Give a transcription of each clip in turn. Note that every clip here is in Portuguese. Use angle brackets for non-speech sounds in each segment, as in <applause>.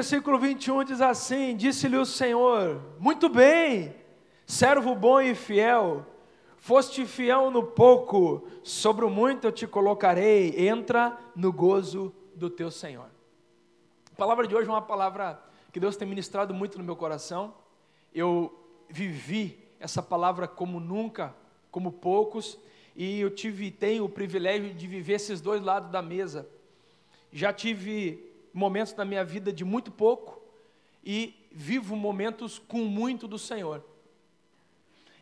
versículo 21 diz assim: Disse-lhe o Senhor: Muito bem, servo bom e fiel, foste fiel no pouco, sobre o muito eu te colocarei, entra no gozo do teu Senhor. A palavra de hoje é uma palavra que Deus tem ministrado muito no meu coração. Eu vivi essa palavra como nunca, como poucos, e eu tive tenho o privilégio de viver esses dois lados da mesa. Já tive momentos na minha vida de muito pouco e vivo momentos com muito do Senhor.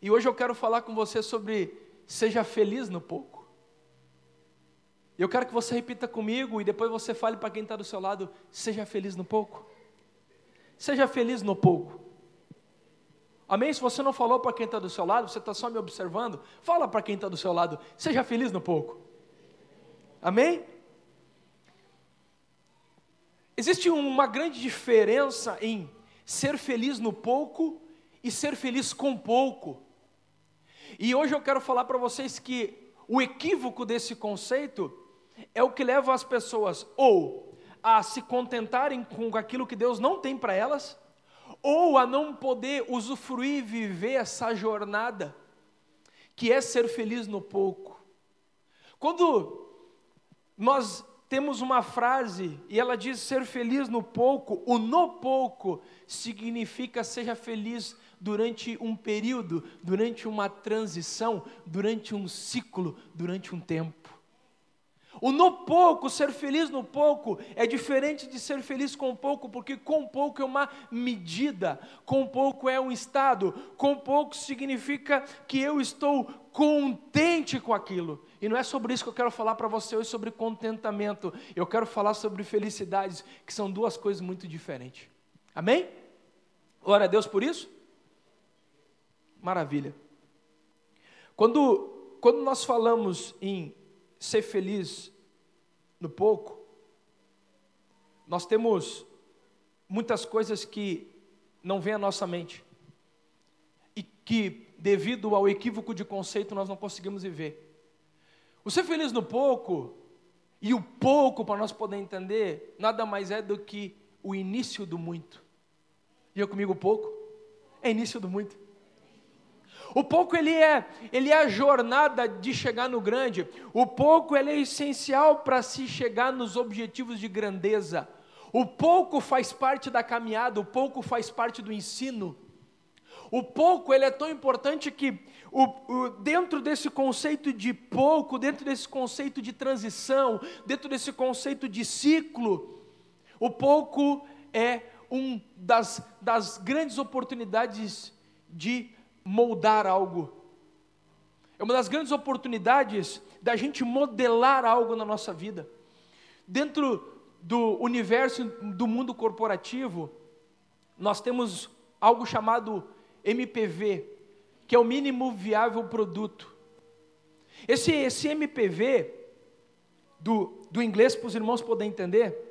E hoje eu quero falar com você sobre seja feliz no pouco. Eu quero que você repita comigo e depois você fale para quem está do seu lado: seja feliz no pouco. Seja feliz no pouco. Amém? Se você não falou para quem está do seu lado, você está só me observando, fala para quem está do seu lado: seja feliz no pouco. Amém? Existe uma grande diferença em ser feliz no pouco e ser feliz com pouco. E hoje eu quero falar para vocês que o equívoco desse conceito é o que leva as pessoas ou a se contentarem com aquilo que Deus não tem para elas, ou a não poder usufruir e viver essa jornada, que é ser feliz no pouco. Quando nós temos uma frase e ela diz ser feliz no pouco. O no pouco significa seja feliz durante um período, durante uma transição, durante um ciclo, durante um tempo. O no pouco, ser feliz no pouco, é diferente de ser feliz com pouco, porque com pouco é uma medida, com pouco é um estado, com pouco significa que eu estou contente com aquilo. E não é sobre isso que eu quero falar para você hoje, sobre contentamento. Eu quero falar sobre felicidades, que são duas coisas muito diferentes. Amém? Glória a Deus por isso? Maravilha. Quando, quando nós falamos em ser feliz no pouco, nós temos muitas coisas que não vêm à nossa mente e que, devido ao equívoco de conceito, nós não conseguimos viver. O ser feliz no pouco e o pouco, para nós poder entender, nada mais é do que o início do muito. Diga comigo, pouco é início do muito. O pouco ele é, ele é a jornada de chegar no grande. O pouco ele é essencial para se chegar nos objetivos de grandeza. O pouco faz parte da caminhada, o pouco faz parte do ensino. O pouco ele é tão importante que o, o, dentro desse conceito de pouco, dentro desse conceito de transição, dentro desse conceito de ciclo, o pouco é um das, das grandes oportunidades de moldar algo. É uma das grandes oportunidades da gente modelar algo na nossa vida. Dentro do universo do mundo corporativo, nós temos algo chamado MPV, que é o mínimo viável produto. Esse, esse MPV, do, do inglês para os irmãos poderem entender,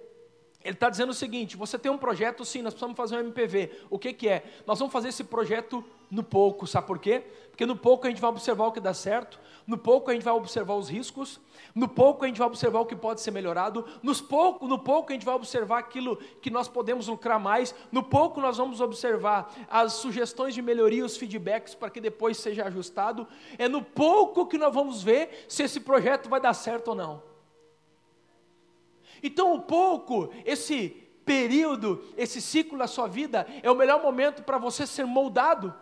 ele está dizendo o seguinte: você tem um projeto, sim, nós precisamos fazer um MPV. O que, que é? Nós vamos fazer esse projeto no pouco, sabe por quê? Porque no pouco a gente vai observar o que dá certo, no pouco a gente vai observar os riscos, no pouco a gente vai observar o que pode ser melhorado, nos pouco, no pouco a gente vai observar aquilo que nós podemos lucrar mais, no pouco nós vamos observar as sugestões de melhoria, os feedbacks para que depois seja ajustado. É no pouco que nós vamos ver se esse projeto vai dar certo ou não. Então, o pouco, esse período, esse ciclo da sua vida, é o melhor momento para você ser moldado.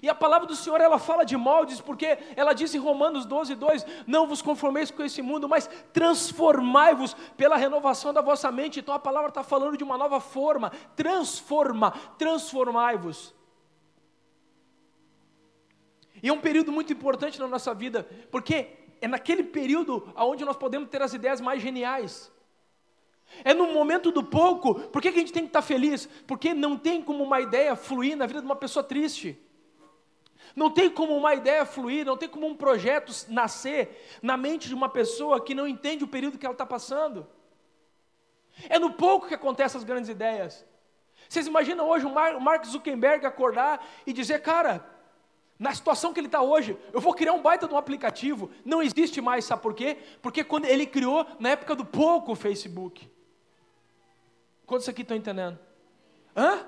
E a palavra do Senhor, ela fala de moldes, porque ela diz em Romanos 12, 2: Não vos conformeis com esse mundo, mas transformai-vos pela renovação da vossa mente. Então a palavra está falando de uma nova forma, transforma, transformai-vos. E é um período muito importante na nossa vida, porque é naquele período onde nós podemos ter as ideias mais geniais. É no momento do pouco. Por que, a gente tem que estar feliz? Porque não tem como uma ideia fluir na vida de uma pessoa triste. Não tem como uma ideia fluir, não tem como um projeto nascer na mente de uma pessoa que não entende o período que ela está passando. É no pouco que acontecem as grandes ideias. Vocês imaginam hoje o Mark Zuckerberg acordar e dizer, cara, na situação que ele está hoje, eu vou criar um baita de um aplicativo, não existe mais, sabe por quê? Porque quando ele criou, na época do pouco, o Facebook. Quantos aqui estão entendendo? Hã?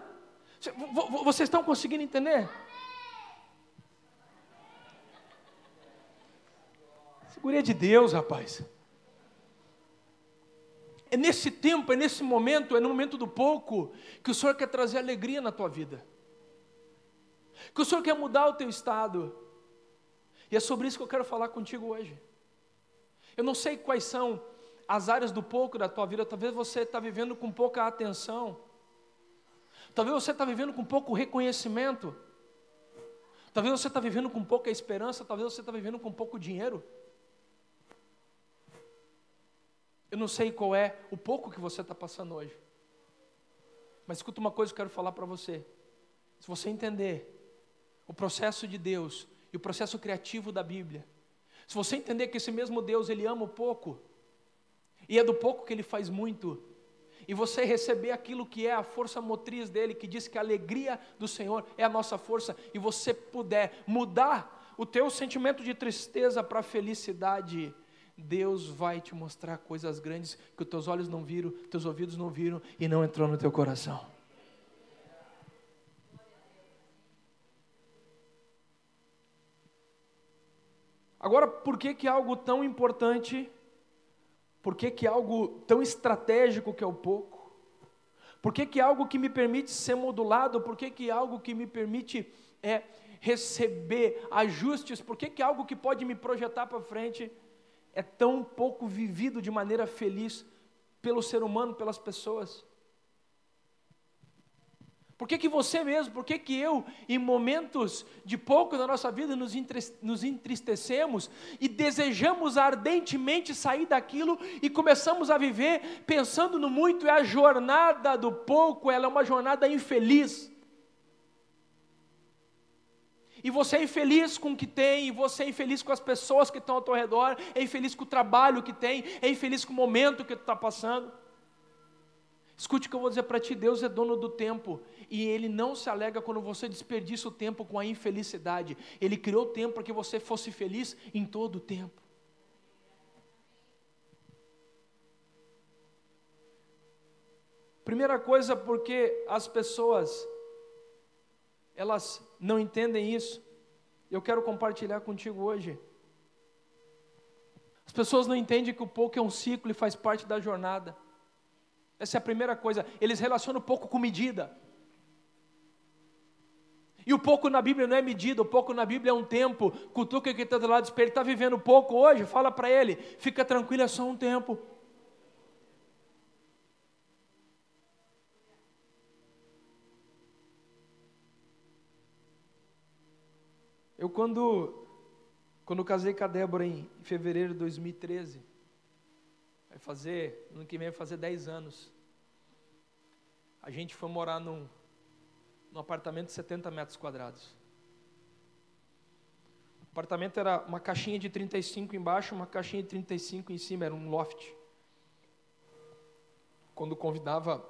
Vocês estão conseguindo entender? Segurança de Deus, rapaz. É nesse tempo, é nesse momento, é no momento do pouco, que o Senhor quer trazer alegria na tua vida. Que o Senhor quer mudar o teu estado. E é sobre isso que eu quero falar contigo hoje. Eu não sei quais são as áreas do pouco da tua vida, talvez você está vivendo com pouca atenção, talvez você está vivendo com pouco reconhecimento, talvez você está vivendo com pouca esperança, talvez você está vivendo com pouco dinheiro. Eu não sei qual é o pouco que você está passando hoje, mas escuta uma coisa que eu quero falar para você. Se você entender o processo de Deus e o processo criativo da Bíblia, se você entender que esse mesmo Deus, Ele ama o pouco, e é do pouco que Ele faz muito, e você receber aquilo que é a força motriz dele, que diz que a alegria do Senhor é a nossa força, e você puder mudar o teu sentimento de tristeza para felicidade, Deus vai te mostrar coisas grandes que os teus olhos não viram, teus ouvidos não viram e não entrou no teu coração. Agora, por que que algo tão importante, por que que algo tão estratégico que é o pouco? Por que que algo que me permite ser modulado, por que que algo que me permite é, receber ajustes, por que que algo que pode me projetar para frente é tão pouco vivido de maneira feliz pelo ser humano, pelas pessoas? Por que, que você mesmo, por que, que eu, em momentos de pouco da nossa vida, nos, entristecemos e desejamos ardentemente sair daquilo e começamos a viver pensando no muito? É a jornada do pouco, ela é uma jornada infeliz. E você é infeliz com o que tem, e você é infeliz com as pessoas que estão ao teu redor, é infeliz com o trabalho que tem, é infeliz com o momento que tu está passando. Escute o que eu vou dizer para ti: Deus é dono do tempo e Ele não se alega quando você desperdiça o tempo com a infelicidade. Ele criou o tempo para que você fosse feliz em todo o tempo. Primeira coisa, porque as pessoas elas não entendem isso. Eu quero compartilhar contigo hoje. As pessoas não entendem que o pouco é um ciclo e faz parte da jornada. Essa é a primeira coisa. Eles relacionam pouco com medida. E o pouco na Bíblia não é medida, o pouco na Bíblia é um tempo. Cutuca que está do lado, ele está vivendo pouco hoje, fala para ele, fica tranquilo, é só um tempo. Eu quando, quando casei com a Débora em fevereiro de 2013, vai fazer, no ano que vem vai fazer 10 anos. A gente foi morar num, num apartamento de 70 metros quadrados. O apartamento era uma caixinha de 35 embaixo, uma caixinha de 35 em cima, era um loft. Quando convidava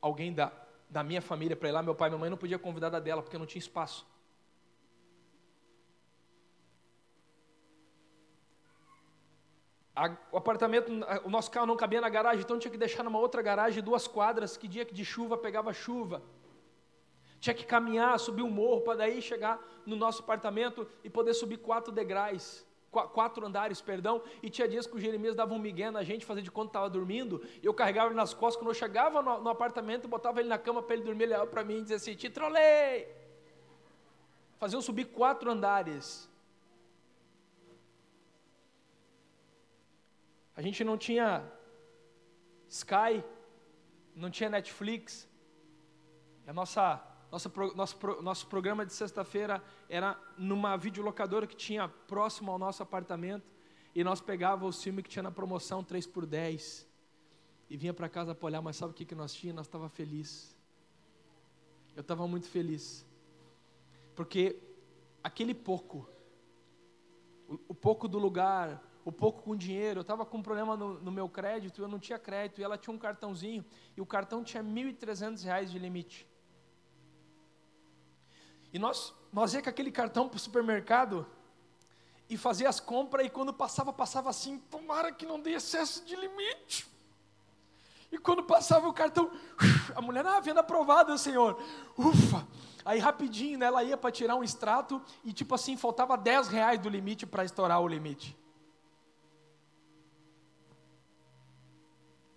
alguém da, da minha família para ir lá, meu pai e minha mãe não podia convidar da dela, porque não tinha espaço. A, o apartamento, o nosso carro não cabia na garagem, então tinha que deixar numa outra garagem, duas quadras, que dia que de chuva pegava chuva. Tinha que caminhar, subir um morro para daí chegar no nosso apartamento e poder subir quatro degraus, quatro andares, perdão. E tinha dias que o Jeremias dava um migué na gente, fazia de conta estava dormindo, eu carregava ele nas costas. Quando eu chegava no, no apartamento, botava ele na cama para ele dormir, ele olhava para mim e dizia assim: Te trolei! Fazia eu subir quatro andares. A gente não tinha Sky, não tinha Netflix. A nossa, nossa nosso, nosso programa de sexta-feira era numa videolocadora que tinha próximo ao nosso apartamento. E nós pegávamos o filme que tinha na promoção 3 por 10 E vinha para casa para olhar, mas sabe o que, que nós tínhamos? Nós estava feliz. Eu estava muito feliz. Porque aquele pouco, o, o pouco do lugar, o pouco com dinheiro. Eu estava com um problema no, no, meu crédito, eu não tinha crédito, e ela tinha um cartãozinho, e o cartão tinha R$ 1.300 de limite. E nós, nós ia com aquele cartão para o supermercado e fazia as compras, e quando passava, passava assim, tomara que não dê excesso de limite. E quando passava o cartão, a mulher, ah, venda aprovada, senhor. Ufa! Aí rapidinho, né, ela ia para tirar um extrato e tipo assim, faltava 10 reais do limite para estourar o limite.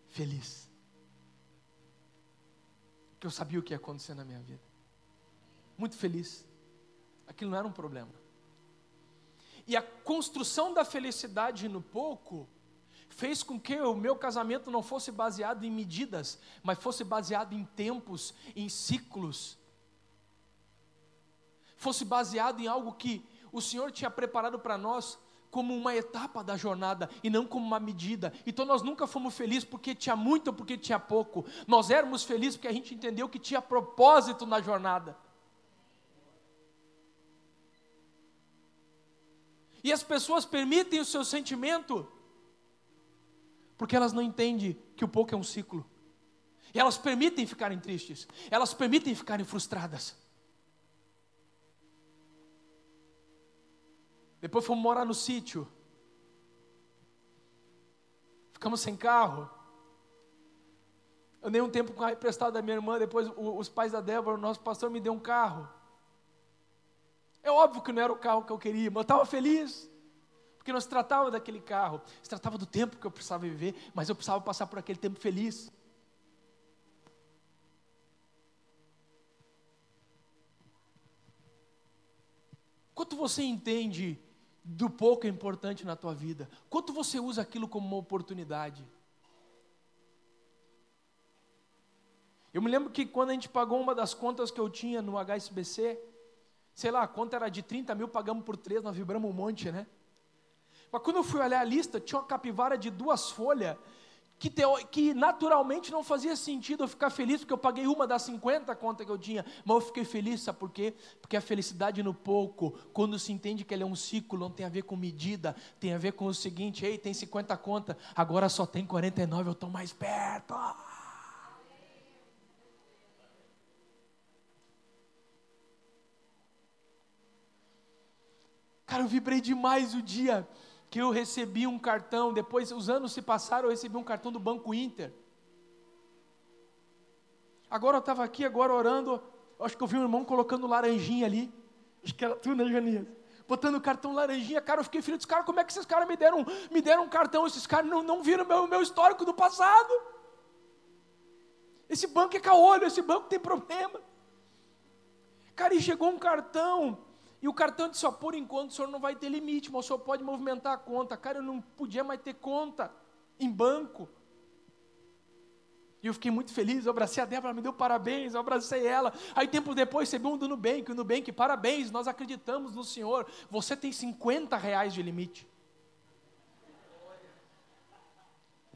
Feliz. Porque eu sabia o que ia acontecer na minha vida. Muito feliz. Aquilo não era um problema. E a construção da felicidade no pouco fez com que o meu casamento não fosse baseado em medidas, mas fosse baseado em tempos, em ciclos. Fosse baseado em algo que o Senhor tinha preparado para nós como uma etapa da jornada e não como uma medida. Então nós nunca fomos felizes porque tinha muito ou porque tinha pouco. Nós éramos felizes porque a gente entendeu que tinha propósito na jornada. E as pessoas permitem o seu sentimento, porque elas não entendem que o pouco é um ciclo. E elas permitem ficarem tristes, elas permitem ficarem frustradas. Depois fomos morar no sítio. Ficamos sem carro. Eu dei um tempo com a emprestado da minha irmã, depois os pais da Débora, o nosso pastor me deu um carro. É óbvio que não era o carro que eu queria, mas eu estava feliz. Porque não se tratava daquele carro, se tratava do tempo que eu precisava viver, mas eu precisava passar por aquele tempo feliz. Quanto você entende do pouco é importante na tua vida? Quanto você usa aquilo como uma oportunidade? Eu me lembro que quando a gente pagou uma das contas que eu tinha no HSBC, sei lá, a conta era de 30 mil, pagamos por três, nós vibramos um monte, né? Mas quando eu fui olhar a lista, tinha uma capivara de duas folhas, que, que naturalmente não fazia sentido eu ficar feliz, porque eu paguei uma das 50 contas que eu tinha, mas eu fiquei feliz, sabe por quê? Porque a felicidade no pouco, quando se entende que ela é um ciclo, não tem a ver com medida, tem a ver com o seguinte, ei, tem 50 contas, agora só tem 49, eu estou mais perto. Cara, eu vibrei demais o dia que eu recebi um cartão. Depois, os anos se passaram, eu recebi um cartão do Banco Inter. Agora eu estava aqui, agora orando. Acho que eu vi um irmão colocando laranjinha ali. Acho que era tu, né, Janias? Botando o cartão laranjinha, cara, eu fiquei filho dos como é que esses caras me deram, me deram um cartão? Esses caras não, não viram meu, meu histórico do passado. Esse banco é caolho, esse banco tem problema. Cara, e chegou um cartão e o cartão disse: ó, por enquanto o senhor não vai ter limite, mas o senhor pode movimentar a conta. Cara, eu não podia mais ter conta em banco. E eu fiquei muito feliz, eu abracei a Débora, me deu parabéns, eu abracei ela. Aí tempo depois recebi um do Nubank, o Nubank, parabéns, nós acreditamos no Senhor. Você tem 50 reais de limite.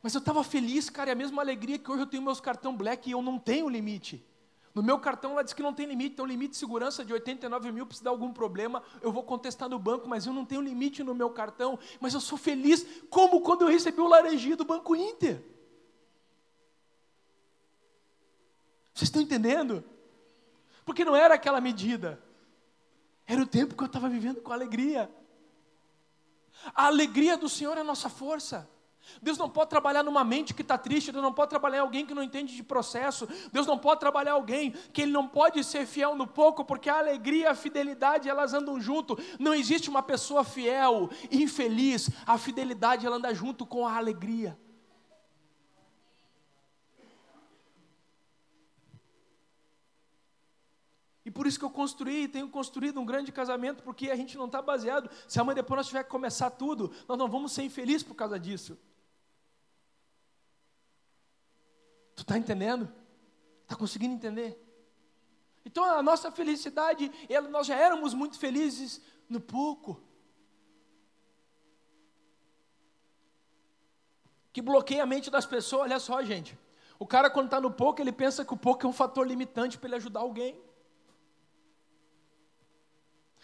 Mas eu estava feliz, cara, e a mesma alegria que hoje eu tenho meus cartão black e eu não tenho limite. No meu cartão ela diz que não tem limite, tem um limite de segurança de 89 mil, se dar algum problema, eu vou contestar no banco, mas eu não tenho limite no meu cartão, mas eu sou feliz, como quando eu recebi o laranjinha do Banco Inter. Vocês estão entendendo? Porque não era aquela medida, era o tempo que eu estava vivendo com alegria. A alegria do Senhor é a nossa força. Deus não pode trabalhar numa mente que está triste, Deus não pode trabalhar em alguém que não entende de processo, Deus não pode trabalhar alguém que ele não pode ser fiel no pouco, porque a alegria e a fidelidade elas andam junto. Não existe uma pessoa fiel e infeliz, a fidelidade ela anda junto com a alegria. E por isso que eu construí, tenho construído um grande casamento, porque a gente não está baseado. Se amanhã depois nós tiver que começar tudo, nós não vamos ser infelizes por causa disso. Tu está entendendo? Está conseguindo entender? Então a nossa felicidade, nós já éramos muito felizes no pouco. Que bloqueia a mente das pessoas, olha só, gente. O cara, quando está no pouco, ele pensa que o pouco é um fator limitante para ele ajudar alguém.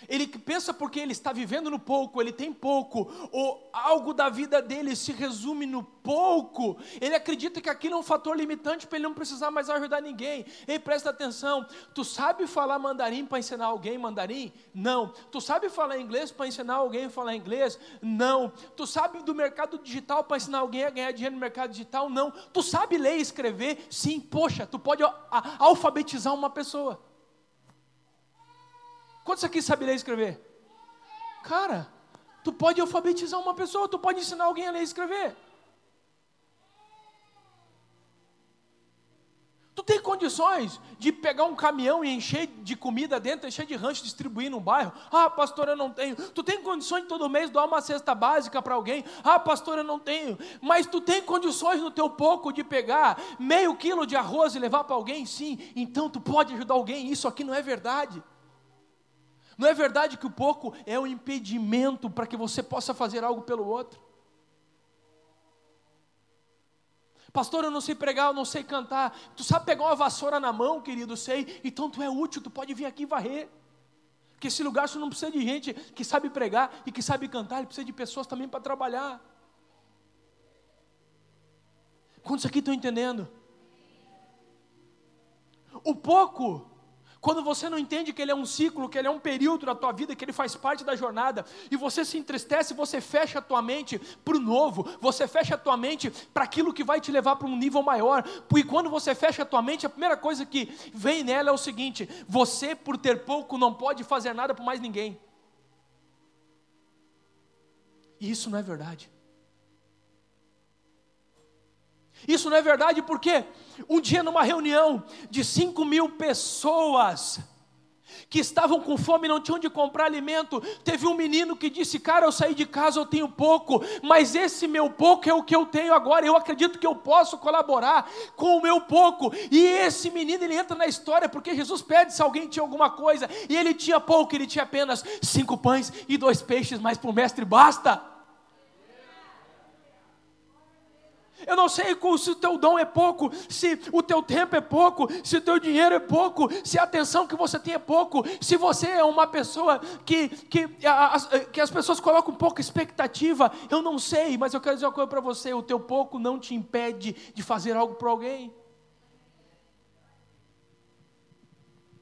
Ele pensa porque ele está vivendo no pouco, ele tem pouco, ou algo da vida dele se resume no pouco. Ele acredita que aquilo é um fator limitante para ele não precisar mais ajudar ninguém. Ei, presta atenção. Tu sabe falar mandarim para ensinar alguém mandarim? Não. Tu sabe falar inglês para ensinar alguém a falar inglês? Não. Tu sabe do mercado digital para ensinar alguém a ganhar dinheiro no mercado digital? Não. Tu sabe ler e escrever? Sim. Poxa, tu pode alfabetizar uma pessoa. Quantos aqui sabem ler e escrever? Cara, tu pode alfabetizar uma pessoa, tu pode ensinar alguém a ler e escrever. Tu tem condições de pegar um caminhão e encher de comida dentro, encher de rancho, distribuir no bairro? Ah, pastor, eu não tenho. Tu tem condições de todo mês doar uma cesta básica para alguém? Ah, pastor, eu não tenho. Mas tu tem condições no teu pouco de pegar meio quilo de arroz e levar para alguém? Sim. Então tu pode ajudar alguém. Isso aqui não é verdade. Não é verdade que o pouco é um impedimento para que você possa fazer algo pelo outro? Pastor, eu não sei pregar, eu não sei cantar. Tu sabe pegar uma vassoura na mão, querido, sei. Então tu é útil, tu pode vir aqui varrer. Porque esse lugar só não precisa de gente que sabe pregar e que sabe cantar, ele precisa de pessoas também para trabalhar. Quantos aqui estão entendendo? O pouco quando você não entende que ele é um ciclo, que ele é um período da tua vida, que ele faz parte da jornada, e você se entristece, você fecha a tua mente para o novo, você fecha a tua mente para aquilo que vai te levar para um nível maior. E quando você fecha a tua mente, a primeira coisa que vem nela é o seguinte: você, por ter pouco, não pode fazer nada por mais ninguém. E isso não é verdade. Isso não é verdade porque um dia numa reunião de 5 mil pessoas que estavam com fome e não tinham de comprar alimento, teve um menino que disse: Cara, eu saí de casa, eu tenho pouco, mas esse meu pouco é o que eu tenho agora. Eu acredito que eu posso colaborar com o meu pouco. E esse menino ele entra na história porque Jesus pede se alguém tinha alguma coisa e ele tinha pouco, ele tinha apenas cinco pães e dois peixes, mas para o mestre basta. Eu não sei se o teu dom é pouco, se o teu tempo é pouco, se o teu dinheiro é pouco, se a atenção que você tem é pouco, se você é uma pessoa que, que, as, que as pessoas colocam pouca expectativa. Eu não sei, mas eu quero dizer uma coisa para você: o teu pouco não te impede de fazer algo para alguém.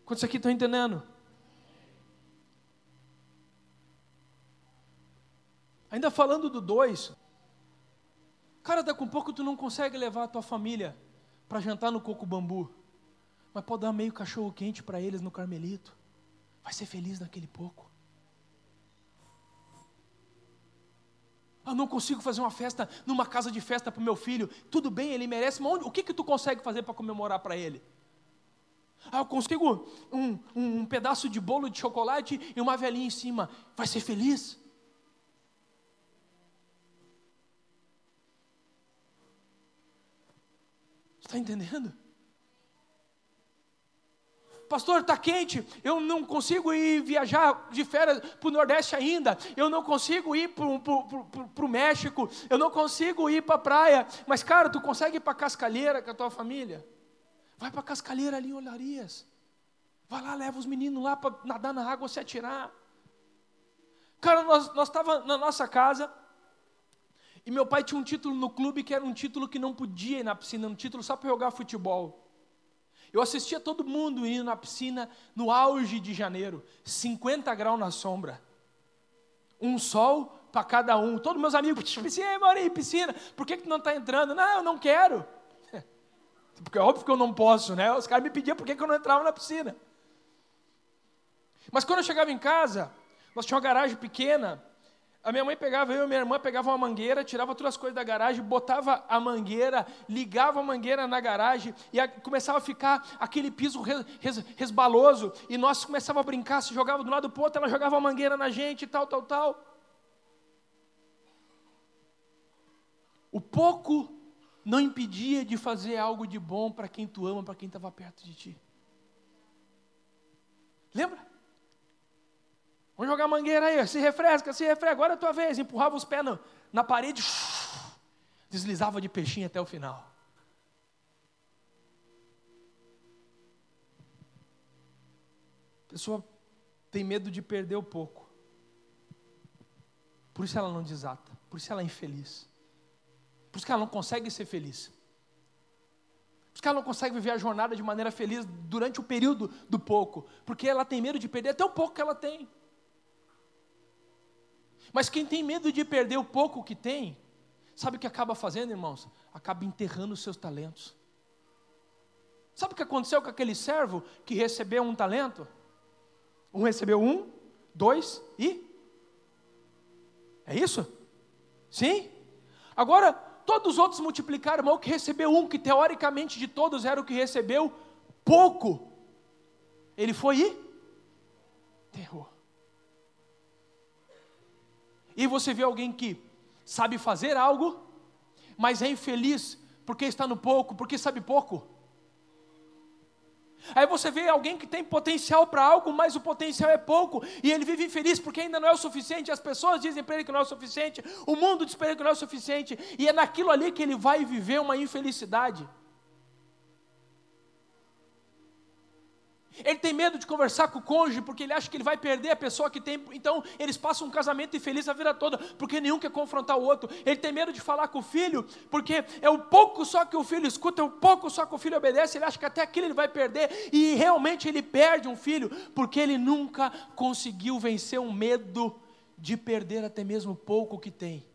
Quantos aqui estão entendendo? Ainda falando do dois. Cara, daqui a pouco tu não consegue levar a tua família para jantar no coco bambu, mas pode dar meio cachorro quente para eles no Carmelito. Vai ser feliz naquele pouco. Eu não consigo fazer uma festa numa casa de festa para o meu filho. Tudo bem, ele merece, mas onde, o que, que tu consegue fazer para comemorar para ele? Ah, eu consigo um, um, um pedaço de bolo de chocolate e uma velhinha em cima. Vai ser feliz? Está entendendo? Pastor, está quente, eu não consigo ir viajar de férias para o Nordeste ainda, eu não consigo ir para o México, eu não consigo ir para a praia, mas cara, tu consegue ir para Cascalheira com a tua família? Vai para Cascalheira ali em Olharias, vai lá, leva os meninos lá para nadar na água, se atirar. Cara, nós estávamos na nossa casa, e meu pai tinha um título no clube que era um título que não podia ir na piscina, um título só para jogar futebol. Eu assistia todo mundo indo na piscina no auge de janeiro, 50 graus na sombra. Um sol para cada um. Todos meus amigos, piscina, Maurinho, piscina. Por que, que tu não está entrando? Não, eu não quero. <laughs> Porque é óbvio que eu não posso, né? Os caras me pediam por que, que eu não entrava na piscina. Mas quando eu chegava em casa, nós tínhamos uma garagem pequena, a minha mãe pegava, eu e minha irmã pegava uma mangueira, tirava todas as coisas da garagem, botava a mangueira, ligava a mangueira na garagem e a, começava a ficar aquele piso res, res, resbaloso. E nós começava a brincar, se jogava do lado do outro, ela jogava a mangueira na gente e tal, tal, tal. O pouco não impedia de fazer algo de bom para quem tu ama, para quem estava perto de ti. Lembra? Vamos jogar mangueira aí, se refresca, se refresca, agora é a tua vez. Empurrava os pés na, na parede, <laughs> deslizava de peixinho até o final. A pessoa tem medo de perder o pouco. Por isso ela não desata, por isso ela é infeliz. Por isso que ela não consegue ser feliz. Por isso que ela não consegue viver a jornada de maneira feliz durante o período do pouco, porque ela tem medo de perder até o pouco que ela tem. Mas quem tem medo de perder o pouco que tem, sabe o que acaba fazendo, irmãos? Acaba enterrando os seus talentos. Sabe o que aconteceu com aquele servo que recebeu um talento? Um recebeu um, dois e. É isso? Sim? Agora, todos os outros multiplicaram, mas o que recebeu um, que teoricamente de todos era o que recebeu pouco, ele foi e enterrou. E você vê alguém que sabe fazer algo, mas é infeliz porque está no pouco, porque sabe pouco. Aí você vê alguém que tem potencial para algo, mas o potencial é pouco, e ele vive infeliz porque ainda não é o suficiente. As pessoas dizem para ele que não é o suficiente, o mundo diz para ele que não é o suficiente, e é naquilo ali que ele vai viver uma infelicidade. Ele tem medo de conversar com o cônjuge porque ele acha que ele vai perder a pessoa que tem. Então, eles passam um casamento infeliz a vida toda, porque nenhum quer confrontar o outro. Ele tem medo de falar com o filho, porque é o pouco só que o filho escuta, é o pouco só que o filho obedece. Ele acha que até aquilo ele vai perder, e realmente ele perde um filho, porque ele nunca conseguiu vencer um medo de perder até mesmo o pouco que tem.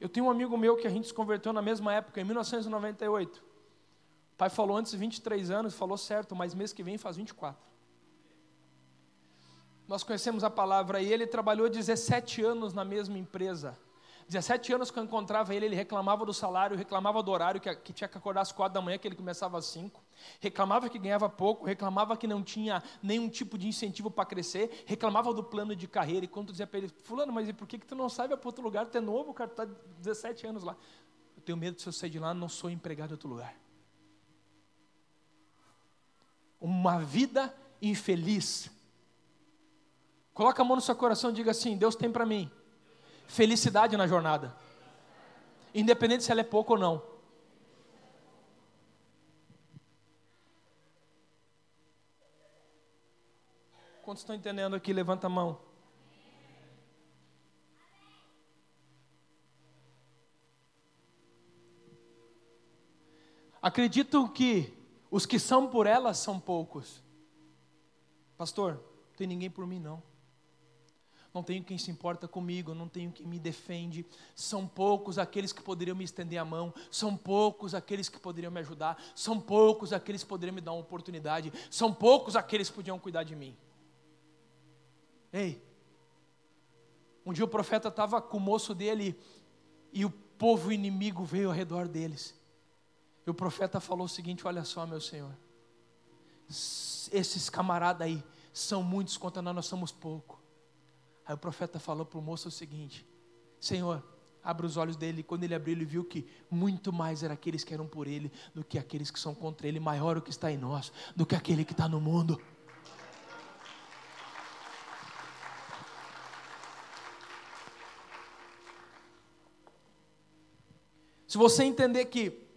Eu tenho um amigo meu que a gente se converteu na mesma época, em 1998. O pai falou antes 23 anos, falou certo, mas mês que vem faz 24. Nós conhecemos a palavra e ele trabalhou 17 anos na mesma empresa. 17 anos que eu encontrava ele, ele reclamava do salário, reclamava do horário, que, que tinha que acordar às 4 da manhã, que ele começava às 5. Reclamava que ganhava pouco, reclamava que não tinha nenhum tipo de incentivo para crescer, reclamava do plano de carreira. E quando dizia para ele, Fulano, mas e por que, que tu não sai para outro lugar? Tu é novo, cara, tu está 17 anos lá. Eu tenho medo de se eu sair de lá, não sou empregado em outro lugar. Uma vida infeliz. Coloca a mão no seu coração e diga assim: Deus tem para mim felicidade na jornada, independente se ela é pouco ou não. Quantos estão entendendo aqui? Levanta a mão. Acredito que os que são por elas são poucos. Pastor, não tem ninguém por mim não não tenho quem se importa comigo, não tenho quem me defende. São poucos aqueles que poderiam me estender a mão, são poucos aqueles que poderiam me ajudar, são poucos aqueles que poderiam me dar uma oportunidade, são poucos aqueles que podiam cuidar de mim. Ei, um dia o profeta estava com o moço dele e o povo inimigo veio ao redor deles. E o profeta falou o seguinte: Olha só, meu senhor, esses camaradas aí são muitos contra nós, nós somos poucos. Aí o profeta falou para o moço o seguinte: Senhor, abre os olhos dele. Quando ele abriu, ele viu que muito mais eram aqueles que eram por ele do que aqueles que são contra ele. Maior o que está em nós do que aquele que está no mundo. Se você entender que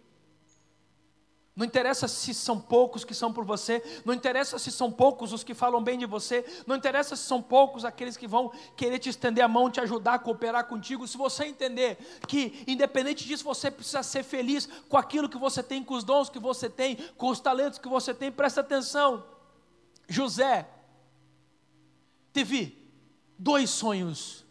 não interessa se são poucos que são por você, não interessa se são poucos os que falam bem de você, não interessa se são poucos aqueles que vão querer te estender a mão, te ajudar, cooperar contigo. Se você entender que, independente disso, você precisa ser feliz com aquilo que você tem, com os dons que você tem, com os talentos que você tem, presta atenção. José teve dois sonhos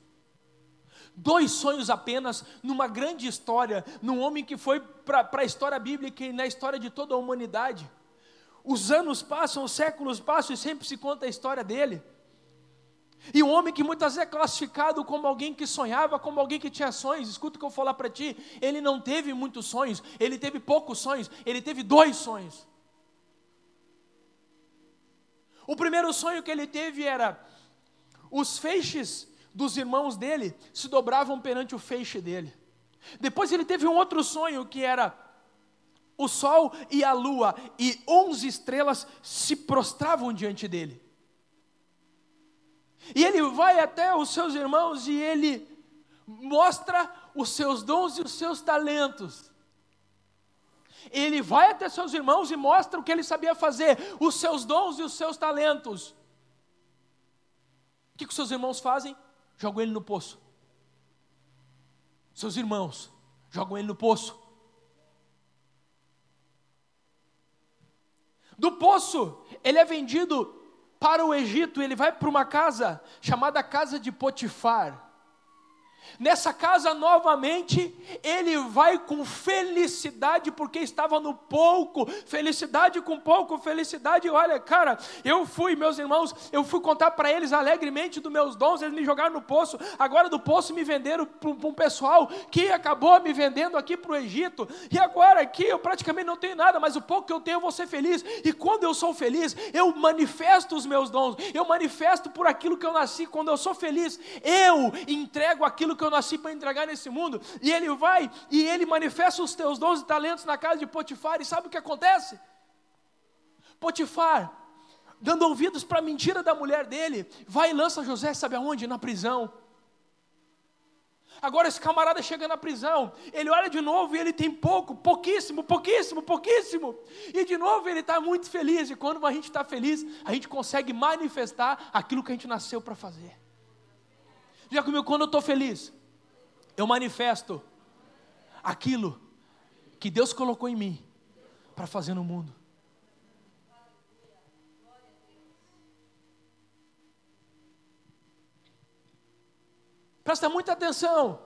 dois sonhos apenas numa grande história, num homem que foi para a história bíblica e na história de toda a humanidade. Os anos passam, os séculos passam e sempre se conta a história dele. E um homem que muitas vezes é classificado como alguém que sonhava, como alguém que tinha sonhos. Escuta o que eu vou falar para ti. Ele não teve muitos sonhos, ele teve poucos sonhos, ele teve dois sonhos. O primeiro sonho que ele teve era os feixes dos irmãos dele se dobravam perante o feixe dele. Depois ele teve um outro sonho que era o sol e a lua e onze estrelas se prostravam diante dele. E ele vai até os seus irmãos e ele mostra os seus dons e os seus talentos. Ele vai até seus irmãos e mostra o que ele sabia fazer, os seus dons e os seus talentos. O que, que os seus irmãos fazem? Jogam ele no poço. Seus irmãos jogam ele no poço. Do poço, ele é vendido para o Egito, ele vai para uma casa chamada Casa de Potifar. Nessa casa novamente, ele vai com felicidade, porque estava no pouco, felicidade com pouco, felicidade. Olha, cara, eu fui, meus irmãos, eu fui contar para eles alegremente dos meus dons, eles me jogaram no poço, agora do poço me venderam para um pessoal que acabou me vendendo aqui para o Egito, e agora aqui eu praticamente não tenho nada, mas o pouco que eu tenho eu vou ser feliz, e quando eu sou feliz, eu manifesto os meus dons, eu manifesto por aquilo que eu nasci, quando eu sou feliz, eu entrego aquilo que que eu nasci para entregar nesse mundo. E ele vai e ele manifesta os teus dons e talentos na casa de Potifar. E sabe o que acontece? Potifar, dando ouvidos para a mentira da mulher dele, vai e lança José, sabe aonde? Na prisão. Agora esse camarada chega na prisão, ele olha de novo e ele tem pouco, pouquíssimo, pouquíssimo, pouquíssimo. E de novo ele está muito feliz. E quando a gente está feliz, a gente consegue manifestar aquilo que a gente nasceu para fazer. Diga comigo, quando eu estou feliz, eu manifesto aquilo que Deus colocou em mim para fazer no mundo. Presta muita atenção.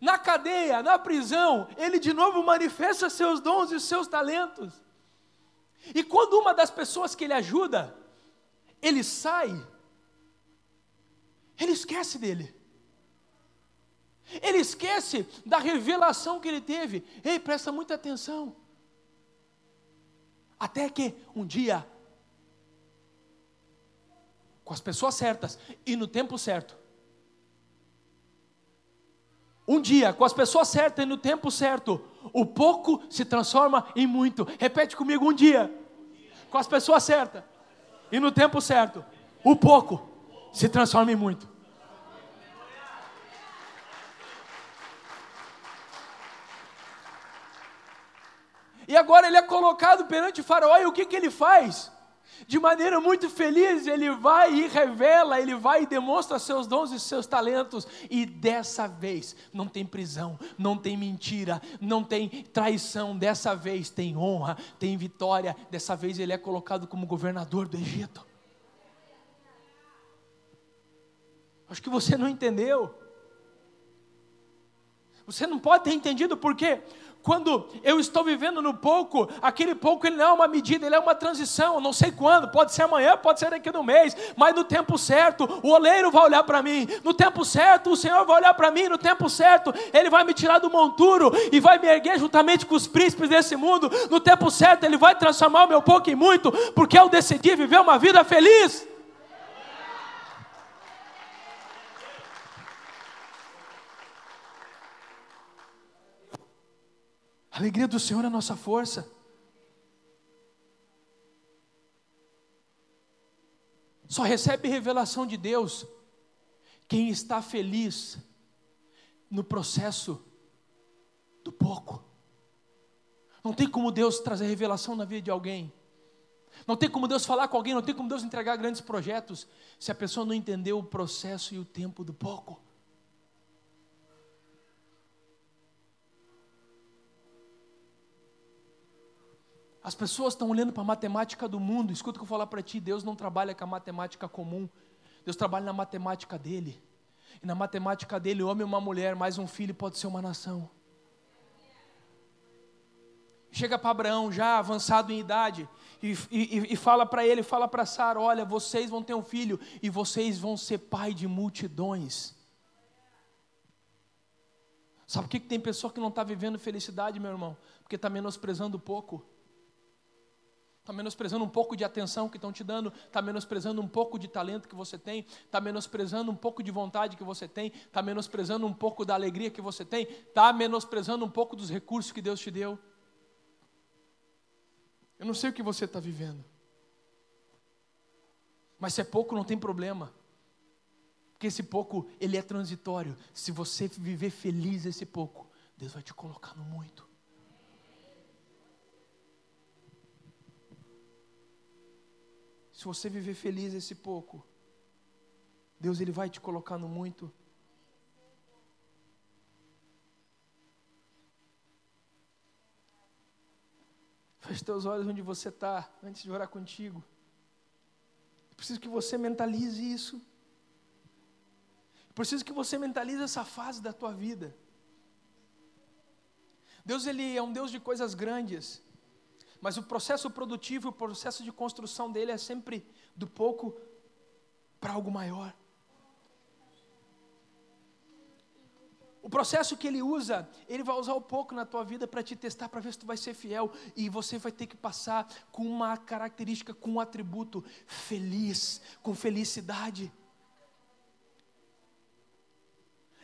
Na cadeia, na prisão, ele de novo manifesta seus dons e seus talentos. E quando uma das pessoas que ele ajuda, ele sai, ele esquece dele. Ele esquece da revelação que ele teve. Ei, presta muita atenção. Até que um dia, com as pessoas certas e no tempo certo, um dia, com as pessoas certas e no tempo certo, o pouco se transforma em muito. Repete comigo: um dia, com as pessoas certas e no tempo certo, o pouco se transforma em muito. E agora ele é colocado perante faraó, e o que, que ele faz? De maneira muito feliz, ele vai e revela, ele vai e demonstra seus dons e seus talentos, e dessa vez não tem prisão, não tem mentira, não tem traição, dessa vez tem honra, tem vitória, dessa vez ele é colocado como governador do Egito. Acho que você não entendeu. Você não pode ter entendido por quê? Quando eu estou vivendo no pouco, aquele pouco ele não é uma medida, ele é uma transição. Não sei quando, pode ser amanhã, pode ser daqui um mês, mas no tempo certo, o oleiro vai olhar para mim. No tempo certo, o Senhor vai olhar para mim. No tempo certo, Ele vai me tirar do monturo e vai me erguer juntamente com os príncipes desse mundo. No tempo certo, Ele vai transformar o meu pouco em muito, porque eu decidi viver uma vida feliz. A alegria do Senhor é a nossa força. Só recebe revelação de Deus quem está feliz no processo do pouco. Não tem como Deus trazer revelação na vida de alguém. Não tem como Deus falar com alguém, não tem como Deus entregar grandes projetos se a pessoa não entendeu o processo e o tempo do pouco. As pessoas estão olhando para a matemática do mundo. Escuta o que eu falar para ti: Deus não trabalha com a matemática comum. Deus trabalha na matemática dele. E na matemática dele, homem e uma mulher, mais um filho pode ser uma nação. Chega para Abraão, já avançado em idade, e, e, e fala para ele, fala para Sara: Olha, vocês vão ter um filho, e vocês vão ser pai de multidões. Sabe por que tem pessoa que não está vivendo felicidade, meu irmão? Porque está menosprezando pouco está menosprezando um pouco de atenção que estão te dando, está menosprezando um pouco de talento que você tem, está menosprezando um pouco de vontade que você tem, está menosprezando um pouco da alegria que você tem, está menosprezando um pouco dos recursos que Deus te deu. Eu não sei o que você está vivendo, mas se é pouco não tem problema, porque esse pouco ele é transitório. Se você viver feliz esse pouco, Deus vai te colocar no muito. Se você viver feliz esse pouco, Deus ele vai te colocar no muito. Feche teus olhos onde você está, antes de orar contigo. Eu preciso que você mentalize isso. Eu preciso que você mentalize essa fase da tua vida. Deus ele é um Deus de coisas grandes, mas o processo produtivo, o processo de construção dele é sempre do pouco para algo maior. O processo que ele usa, ele vai usar o pouco na tua vida para te testar, para ver se tu vai ser fiel. E você vai ter que passar com uma característica, com um atributo feliz, com felicidade.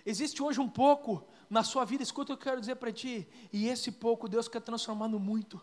Existe hoje um pouco na sua vida, escuta o que eu quero dizer para ti. E esse pouco Deus quer transformar no muito.